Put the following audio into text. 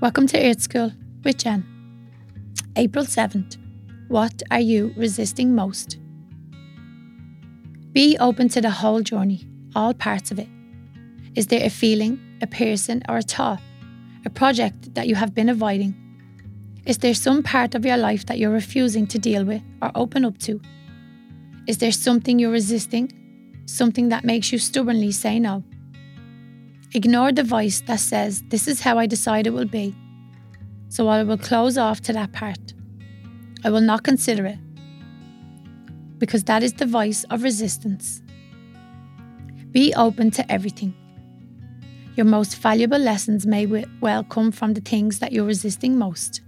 Welcome to Earth School with Jen. April 7th. What are you resisting most? Be open to the whole journey, all parts of it. Is there a feeling, a person, or a thought, a project that you have been avoiding? Is there some part of your life that you're refusing to deal with or open up to? Is there something you're resisting, something that makes you stubbornly say no? Ignore the voice that says, This is how I decide it will be. So I will close off to that part. I will not consider it. Because that is the voice of resistance. Be open to everything. Your most valuable lessons may well come from the things that you're resisting most.